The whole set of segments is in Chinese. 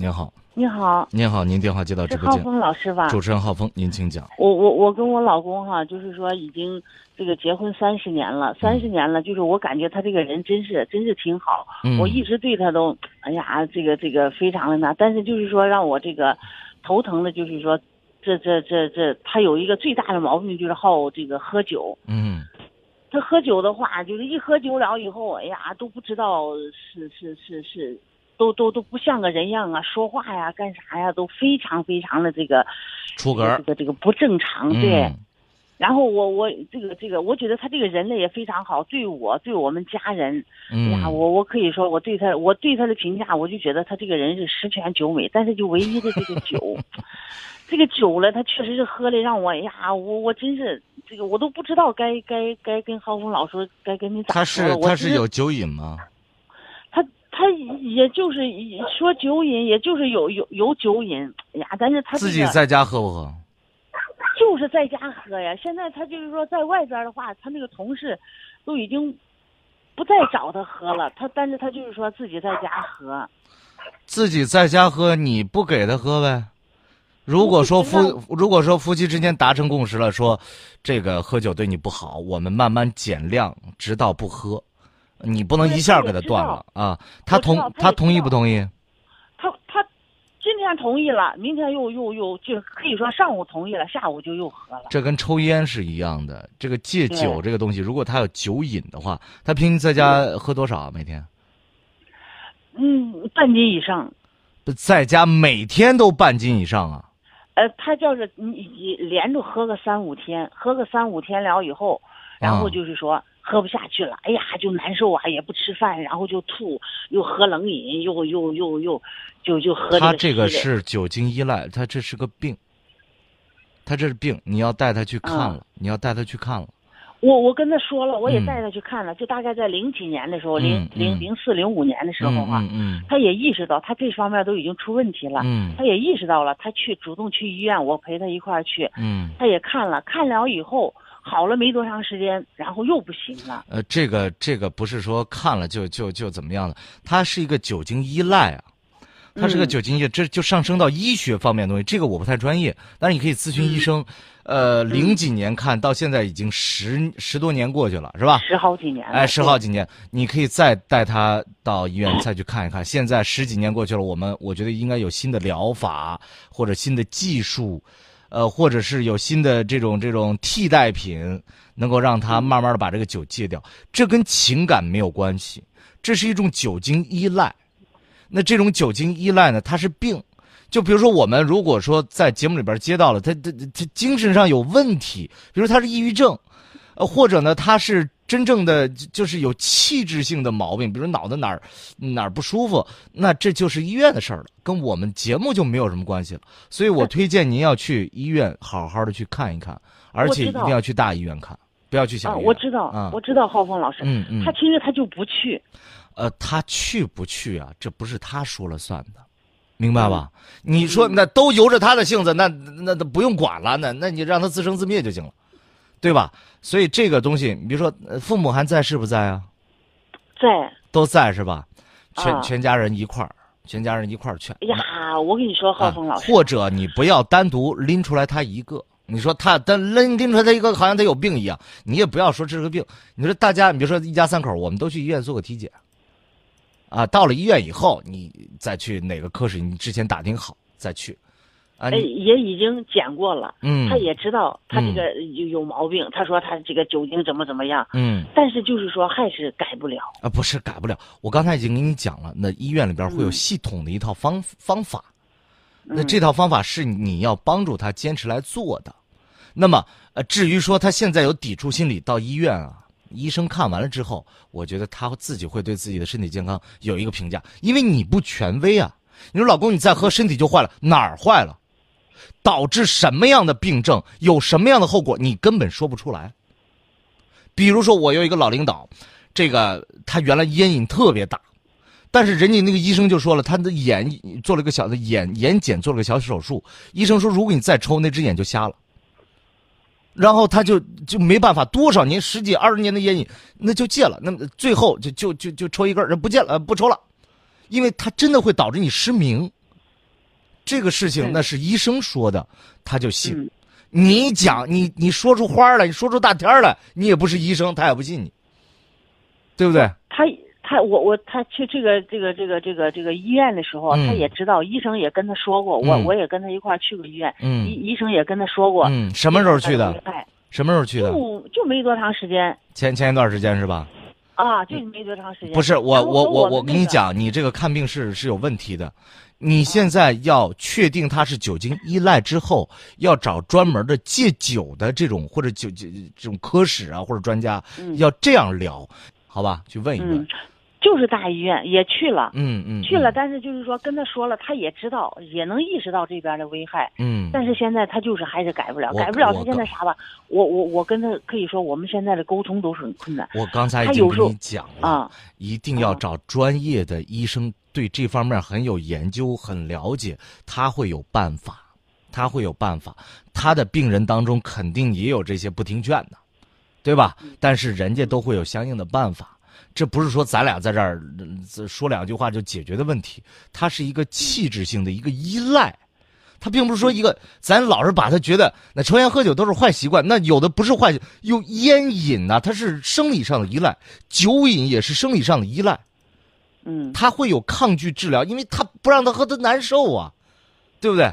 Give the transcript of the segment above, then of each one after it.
您好，你好，您好，您电话接到是直播间，浩峰老师吧？主持人浩峰，您请讲。我我我跟我老公哈，就是说已经这个结婚三十年了，三十年了，就是我感觉他这个人真是真是挺好，嗯。我一直对他都，哎呀，这个这个非常的那，但是就是说让我这个头疼的，就是说这这这这他有一个最大的毛病就是好这个喝酒，嗯。他喝酒的话，就是一喝酒了以后，哎呀，都不知道是是是是，都都都不像个人样啊，说话呀，干啥呀，都非常非常的这个出格儿这个这个不正常，对。嗯然后我我这个这个，我觉得他这个人类也非常好，对我对我们家人，哎呀，嗯，我我可以说我对他我对他的评价，我就觉得他这个人是十全九美，但是就唯一的这个酒，这个酒了，他确实是喝的让我，哎呀，我我真是这个我都不知道该该该跟浩峰老师该跟你咋说他是他是有酒瘾吗？也就是说酒瘾，也就是有有有酒瘾，哎呀，但是他、这个、自己在家喝不喝？就是在家喝呀。现在他就是说在外边的话，他那个同事都已经不再找他喝了，他但是他就是说自己在家喝。自己在家喝，你不给他喝呗？如果说夫如果说夫妻之间达成共识了，说这个喝酒对你不好，我们慢慢减量，直到不喝。你不能一下给他断了啊！他同他他同意不同意？他他今天同意了，明天又又又就可以说上午同意了，下午就又喝了。这跟抽烟是一样的。这个戒酒这个东西，如果他有酒瘾的话，他平均在家喝多少啊？每天？嗯，半斤以上。在家每天都半斤以上啊！呃，他就是你你连着喝个三五天，喝个三五天了以后，然后啊就是说。喝不下去了，哎呀，就难受啊，也不吃饭，然后就吐，又喝冷饮，又又又又，就就喝他这这个是酒精依赖，他这是个病，他这是病，你要带他去看了，你要带他去看了。我我跟他说了，我也嗯。带他去看了，就大概在零几年的时候，嗯零零嗯。零四零五年的时候哈啊，嗯嗯。他也意识到他这方面都已经出问题了，嗯。他也意识到了，他去主动去医院，我陪他一块儿去，嗯，他也看了，看了以后好了没多长时间，然后又不行了。呃，这个这个不是说看了就就就怎么样了，他是一个酒精依赖啊。他是个嗯酒精依赖，这就上升到医学方面的东西。这个我不太专业，但是你可以咨询医生。呃，零几年看到现在已经十十多年过去了，是吧？十好几年了，哎，十好几年，你可以再带他到医院再去看一看。现在十几年过去了，我们我觉得应该有新的疗法或者新的技术，呃，或者是有新的这种这种替代品，能够让他慢慢的把这个酒戒掉。这跟情感没有关系，这是一种酒精依赖。那这种酒精依赖呢，它是病。就比如说，我们如果说在节目里边接到了他他他精神上有问题，比如他是抑郁症，呃，或者呢他是真正的就就是有气质性的毛病，比如脑子哪儿哪儿不舒服，那这就是医院的事儿了，跟我们节目就没有什么关系了。所以我推荐您要去医院好好的去看一看，而且一定要去大医院看，不要去小啊，医院。我知道，啊我知道，浩峰老师，嗯嗯他其实他就不去，呃，他去不去啊？这不是他说了算的，明白吧？你说那都由着他的性子，那那都不用管了，那那你让他自生自灭就行了，对吧？所以这个东西，你比如说，呃父母还在是不在啊？在。都在是吧？全、啊全家人一块儿，全家人一块儿劝。哎呀，我跟你说，浩峰老师，啊，或者你不要单独拎出来他一个，你说他单拎拎出来他一个，好像他有病一样，你也不要说这是个病。你说大家，你比如说一家三口，我们都去医院做个体检，啊，到了医院以后，你再去哪个科室，你之前打听好再去，啊，哎，也已经检过了，嗯，他也知道他这个有有毛病，他说他这个酒精怎么怎么样，嗯但是就是说还是改不了。啊，不是改不了。我刚才已经跟你讲了，那医院里边会有系统的一套方、方法，那嗯这套方法是你要帮助他坚持来做的。那么，呃，至于说他现在有抵触心理，到医院啊，医生看完了之后，我觉得他自己会对自己的身体健康有一个评价，因为你不权威啊。你说老公，你再喝身体就坏了，哪儿坏了？导致什么样的病症，有什么样的后果，你根本说不出来。比如说，我有一个老领导，这个他原来烟瘾特别大，但是人家那个医生就说了，他的眼做了个小的眼眼睑做了个小手术，医生说如果你再抽，那只眼就瞎了。然后他就就没办法，多少年十几二十年的烟瘾，那就戒了。那最后就就就就抽一根，人不戒了，不抽了，因为他真的会导致你失明。这个事情嗯那是医生说的，他就信。嗯你讲你你说出花来，你说出大天儿来，你也不是医生，他也不信你，对不对？他他我我他去这个这个这个这个这个医院的时候，嗯他也知道，医生也跟他说过，我嗯我也跟他一块儿去过医院，医嗯医生也跟他说过。嗯，什么时候去的？哎，什么时候去的？就就没多长时间前前一段时间是吧？啊，就没多长时间。不是我我我我跟你讲，你这个看病是是有问题的。你现在要确定他是酒精依赖之后，要找专门的戒酒的这种或者酒酒这种科室啊或者专家，嗯要这样聊，好吧？去问一问嗯。，就是大医院也去了。嗯嗯，去了，嗯但是就是说跟他说了，他也知道，也能意识到这边的危害，嗯，但是现在他就是还是改不了，改不了。他现在啥吧？我我我跟他可以说，我们现在的沟通都是很困难我刚才已经跟你讲了，啊。一定要啊找专业的医生，对这方面很有研究、很了解，他会有办法，他会有办法。他的病人当中肯定也有这些不听劝的，对吧？但是人家都会有相应的办法。这不是说咱俩在这儿呃说两句话就解决的问题，它是一个气质性的一个依赖。它并不是说一个，咱老是把它觉得那抽烟喝酒都是坏习惯，那有的不是坏，有烟瘾呐、它是生理上的依赖，酒瘾也是生理上的依赖，嗯他会有抗拒治疗，因为他不让他喝，他难受啊，对不对？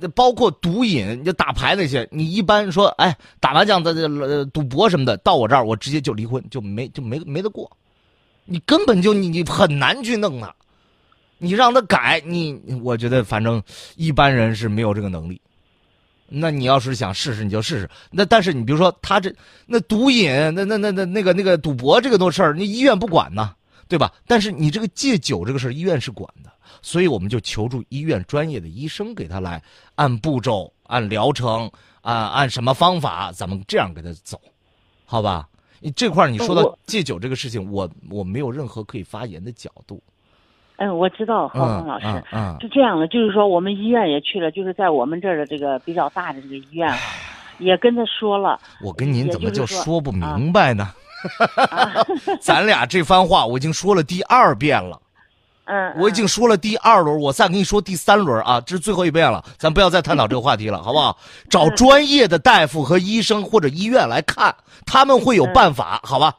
那包括毒瘾，就打牌那些，你一般说，哎，打麻将的、呃赌博什么的，到我这儿我直接就离婚，就没就没没得过，你根本就你你很难去弄他，你让他改，你我觉得反正一般人是没有这个能力。那你要是想试试，你就试试。那但是你比如说他这那毒瘾，那那那那那个那个赌博这个多事儿，那医院不管呢，对吧？但是你这个戒酒这个事儿，医院是管的，所以我们就求助医院专业的医生给他来按步骤、按疗程、按按什么方法，咱们这样给他走，好吧？你这块儿你说到戒酒这个事情，我我没有任何可以发言的角度。嗯，我知道，浩嗯峰老师。嗯嗯是这样的，就是说我们医院也去了，就是在我们这儿的这个比较大的这个医院啊，也跟他说了，我跟您怎么就说不啊明白呢？啊，咱俩这番话我已经说了第二遍了，嗯，我已经说了第二轮，我再跟你说第三轮啊，这是最后一遍了，咱不要再探讨这个话题了，好不好？找专业的大夫和医生或者医院来看，他们会有办法，好吧？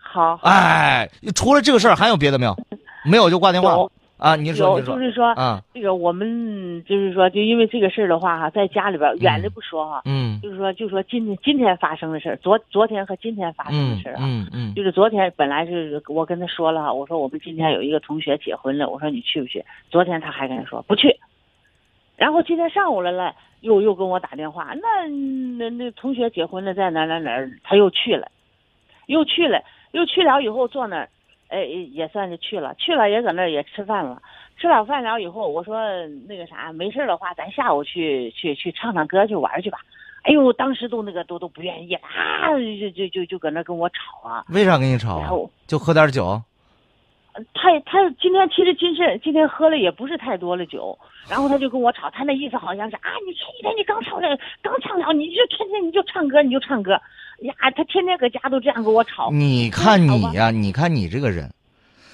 好，哎，除了这个事儿还有别的没有？没有就挂电话。有啊！您说，就是说啊，这个我们就是说，就因为这个事儿的话哈，在家里边儿远的不说哈，嗯就是说就说今天今天发生的事儿，昨昨天和今天发生的嗯事儿啊，嗯嗯就是昨天本来是我跟他说了哈，我说我们今天有一个同学结婚了，我说你去不去？昨天他还跟他说不去，然后今天上午来了，又又跟我打电话，那那那同学结婚了，在哪哪哪儿，他又去了，又去了，又去了以后坐那儿，哎也算是去了，去了也搁那儿也吃饭了，吃了饭了以后，我说那个啥没事儿的话，咱下午去去去唱唱歌去玩去吧。哎呦，当时都那个都都不愿意啊，就就就就搁那跟我吵啊。为啥跟你吵啊？然后就喝点酒？他他今天其实今是今天喝了也不是太多了酒，然后他就跟我吵，他那意思好像是啊，你前几天你刚唱了刚唱了，你就天天你就唱歌你就唱歌，呀，他天天搁家都这样跟我吵你看你呀、你看你这个人，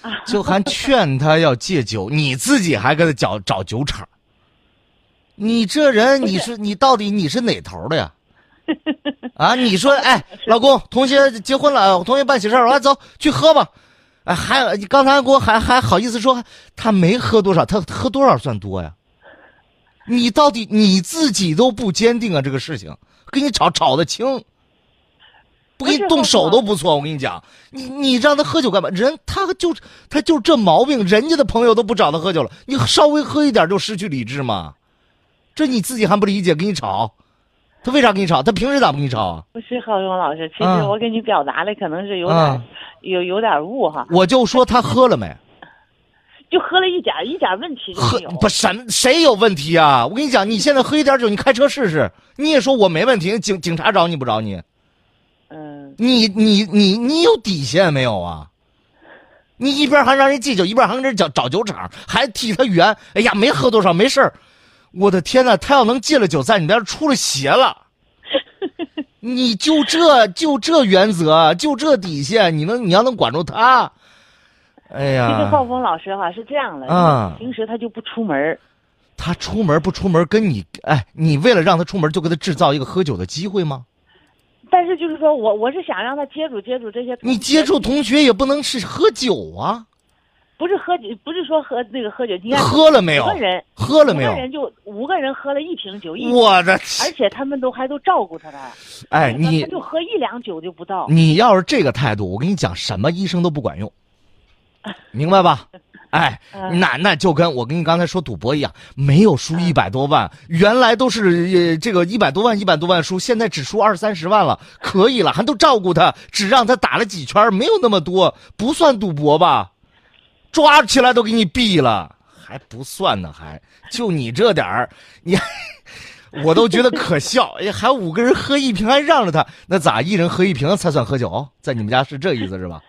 啊，就还劝他要戒酒，你自己还给他找找酒场。你这人，你是你到底你是哪头的呀？啊，你说，哎，老公，同学结婚了，同学办喜事儿，来走去喝吧。哎，还你刚才给我还还好意思说他没喝多少，他喝多少算多呀？你到底你自己都不坚定啊，这个事情跟你吵吵得轻，不给你动手都不错。我跟你讲，你你让他喝酒干嘛？人他就他就这毛病，人家的朋友都不找他喝酒了，你稍微喝一点就失去理智吗？这你自己还不理解，跟你吵，他为啥跟你吵？他平时咋不跟你吵啊？不是浩勇老师，其实啊我给你表达的可能是有点、啊有有点误哈，我就说他喝了没？就喝了一点一点问题没有。不谁谁有问题啊？我跟你讲，你现在喝一点酒，你开车试试，你也说我没问题，警警察找你不找你？嗯，你你你你有底线没有啊？你一边还让人戒酒，一边还跟人找找酒厂，还替他圆。哎呀，没喝多少，没事儿。我的天呐，他要能戒了酒，在你那儿出了邪了，你就这就这原则，就这底线，你能你要能管住他，哎其实呀，浩峰老师哈是这样的，啊。平时他就不出门他他出门不出门跟你，哎，你为了让他出门就给他制造一个喝酒的机会吗？但是就是说我我是想让他接触接触这些。你接触同学也不能是喝酒啊，不是喝酒，不是说喝那个喝酒，你看喝了没有五个人，喝了没有五个？人就五个人喝了一瓶酒，一我的，而且他们都还都照顾他的。哎，你他就喝一两酒就不到。你要是这个态度，我跟你讲，什么医生都不管用，明白吧？哎，嗯那那就跟我跟你刚才说赌博一样，没有输一百多万，原来都是呃这个一百多万一百多万输，现在只输二三十万了，可以了，还都照顾他，只让他打了几圈，没有那么多，不算赌博吧？抓起来都给你毙了，还不算呢，还就你这点儿，你。我都觉得可笑，还五个人喝一瓶，还让着他，那咋一人喝一瓶才算喝酒？在你们家是这意思是吧？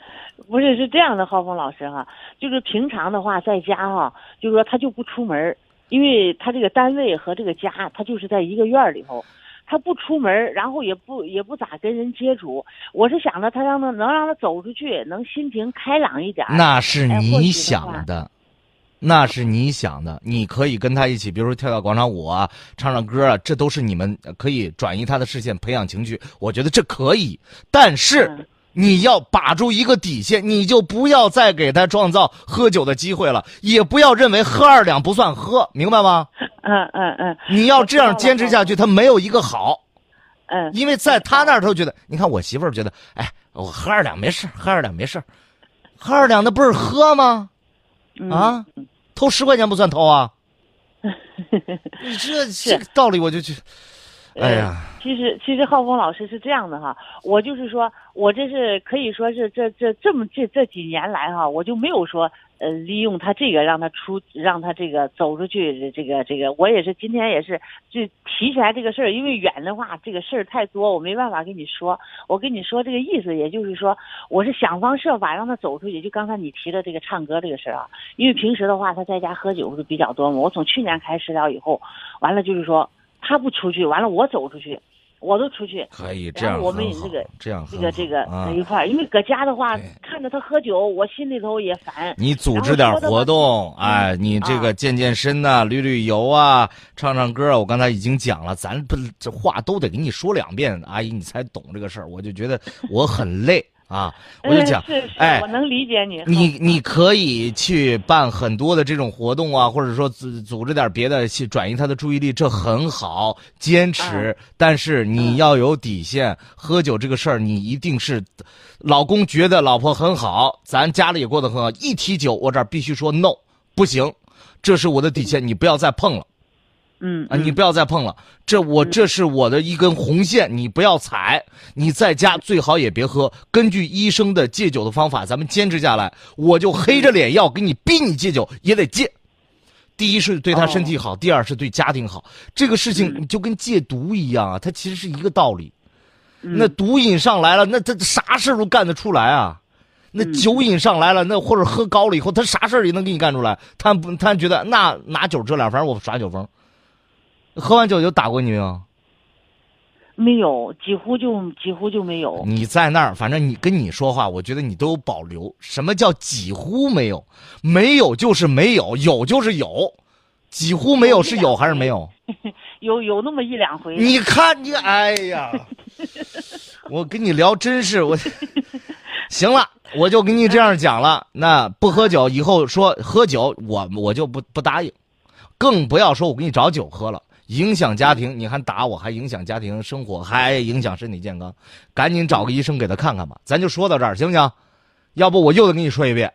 不是是这样的，浩峰老师哈，就是平常的话在家哈，就是说他就不出门，因为他这个单位和这个家，他就是在一个院里头，他不出门，然后也不也不咋跟人接触。我是想着他让他能让他走出去，能心情开朗一点。那是你想话的，那是你想的。你可以跟他一起，比如说跳跳广场舞啊，唱唱歌啊，这都是你们呃可以转移他的视线，培养情绪。我觉得这可以，但是。嗯你要把住一个底线，你就不要再给他创造喝酒的机会了，也不要认为喝二两不算喝，明白吗？嗯嗯嗯你要这样坚持下去，他没有一个好。嗯，因为在他那儿，他觉得，你看我媳妇儿觉得，哎，我喝二两没事，喝二两没事，喝二两那不是喝吗？嗯啊，偷十块钱不算偷啊？你 这这个道理我就去，哎呀，其实，其实浩峰老师是这样的哈，我就是说，我这是可以说是这这这么这这几年来哈，我就没有说呃利用他这个让他出让他这个走出去这个这个，我也是今天也是就提起来这个事儿，因为远的话这个事儿太多，我没办法跟你说。我跟你说这个意思，也就是说，我是想方设法让他走出去。就刚才你提的这个唱歌这个事儿啊，因为平时的话他在家喝酒是比较多嘛，我从去年开始了以后，完了就是说他不出去，完了我走出去。我都出去，可以这样我们很好这个这样这个这个在一块儿，因为搁家的话，看着他喝酒，我心里头也烦。你组织点活动，哎，你这个健健身呐、旅旅游啊，唱唱歌啊。我刚才已经讲了，咱不这话都得给你说两遍，阿姨你才懂这个事儿。我就觉得我很累啊，我就讲嗯，是是，哎我能理解你。你你可以去办很多的这种活动啊，或者说组组织点别的去转移他的注意力，这很好，坚持。但是你要有底线，喝酒这个事儿，你一定是，老公觉得老婆很好，咱家里也过得很好，一提酒，我这儿必须说 no，不行，这是我的底线，你不要再碰了。嗯啊，你不要再碰了，这我这是我的一根红线，你不要踩。你在家最好也别喝，根据医生的戒酒的方法，咱们坚持下来。我就黑着脸要给你逼你戒酒，也得戒。第一是对他身体好，第二是对家庭好。这个事情就跟戒毒一样啊，它其实是一个道理。那毒瘾上来了，那他啥事儿都干得出来啊。那酒瘾上来了，那或者喝高了以后，他啥事儿也能给你干出来。他不，他觉得那拿酒遮脸，反正我耍酒疯。喝完酒就打过你没有？没有，几乎就几乎就没有。你在那儿，反正你跟你说话，我觉得你都有保留。什么叫几乎没有？没有就是没有，有就是有。几乎没有是有还是没有？有有那么一两回。你看你，哎呀，我跟你聊真是我。行了，我就跟你这样讲了。那不喝酒，以后说喝酒，我我就不不答应，更不要说我给你找酒喝了，影响家庭。你还打我，还影响家庭生活，还影响身体健康。赶紧找个医生给他看看吧。咱就说到这儿，行不行？要不我又得跟你说一遍，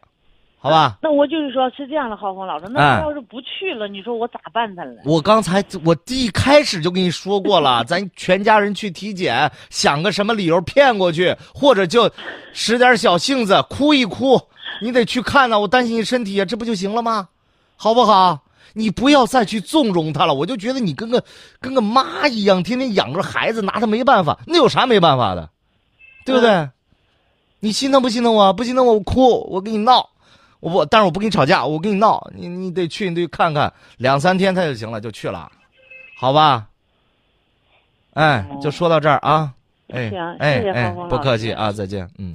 好吧？那我就是说，是这样的，浩峰老师，那哎他要是不去了，你说我咋办他了？我刚才我一开始就跟你说过了，咱全家人去体检，想个什么理由骗过去，或者就使点小性子，哭一哭，你得去看呢。我担心你身体啊，这不就行了吗？好不好？你不要再去纵容他了，我就觉得你跟个跟个妈一样，天天养着孩子，拿他没办法，那有啥没办法的，对不对？你心疼不心疼我？不心疼我，我哭，我跟你闹。我不，但是我不跟你吵架，我跟你闹，你你得去，你得看看，两三天他就行了，就去了，好吧？哎，就说到这儿啊，哎行哎哎不客气啊，再见，嗯。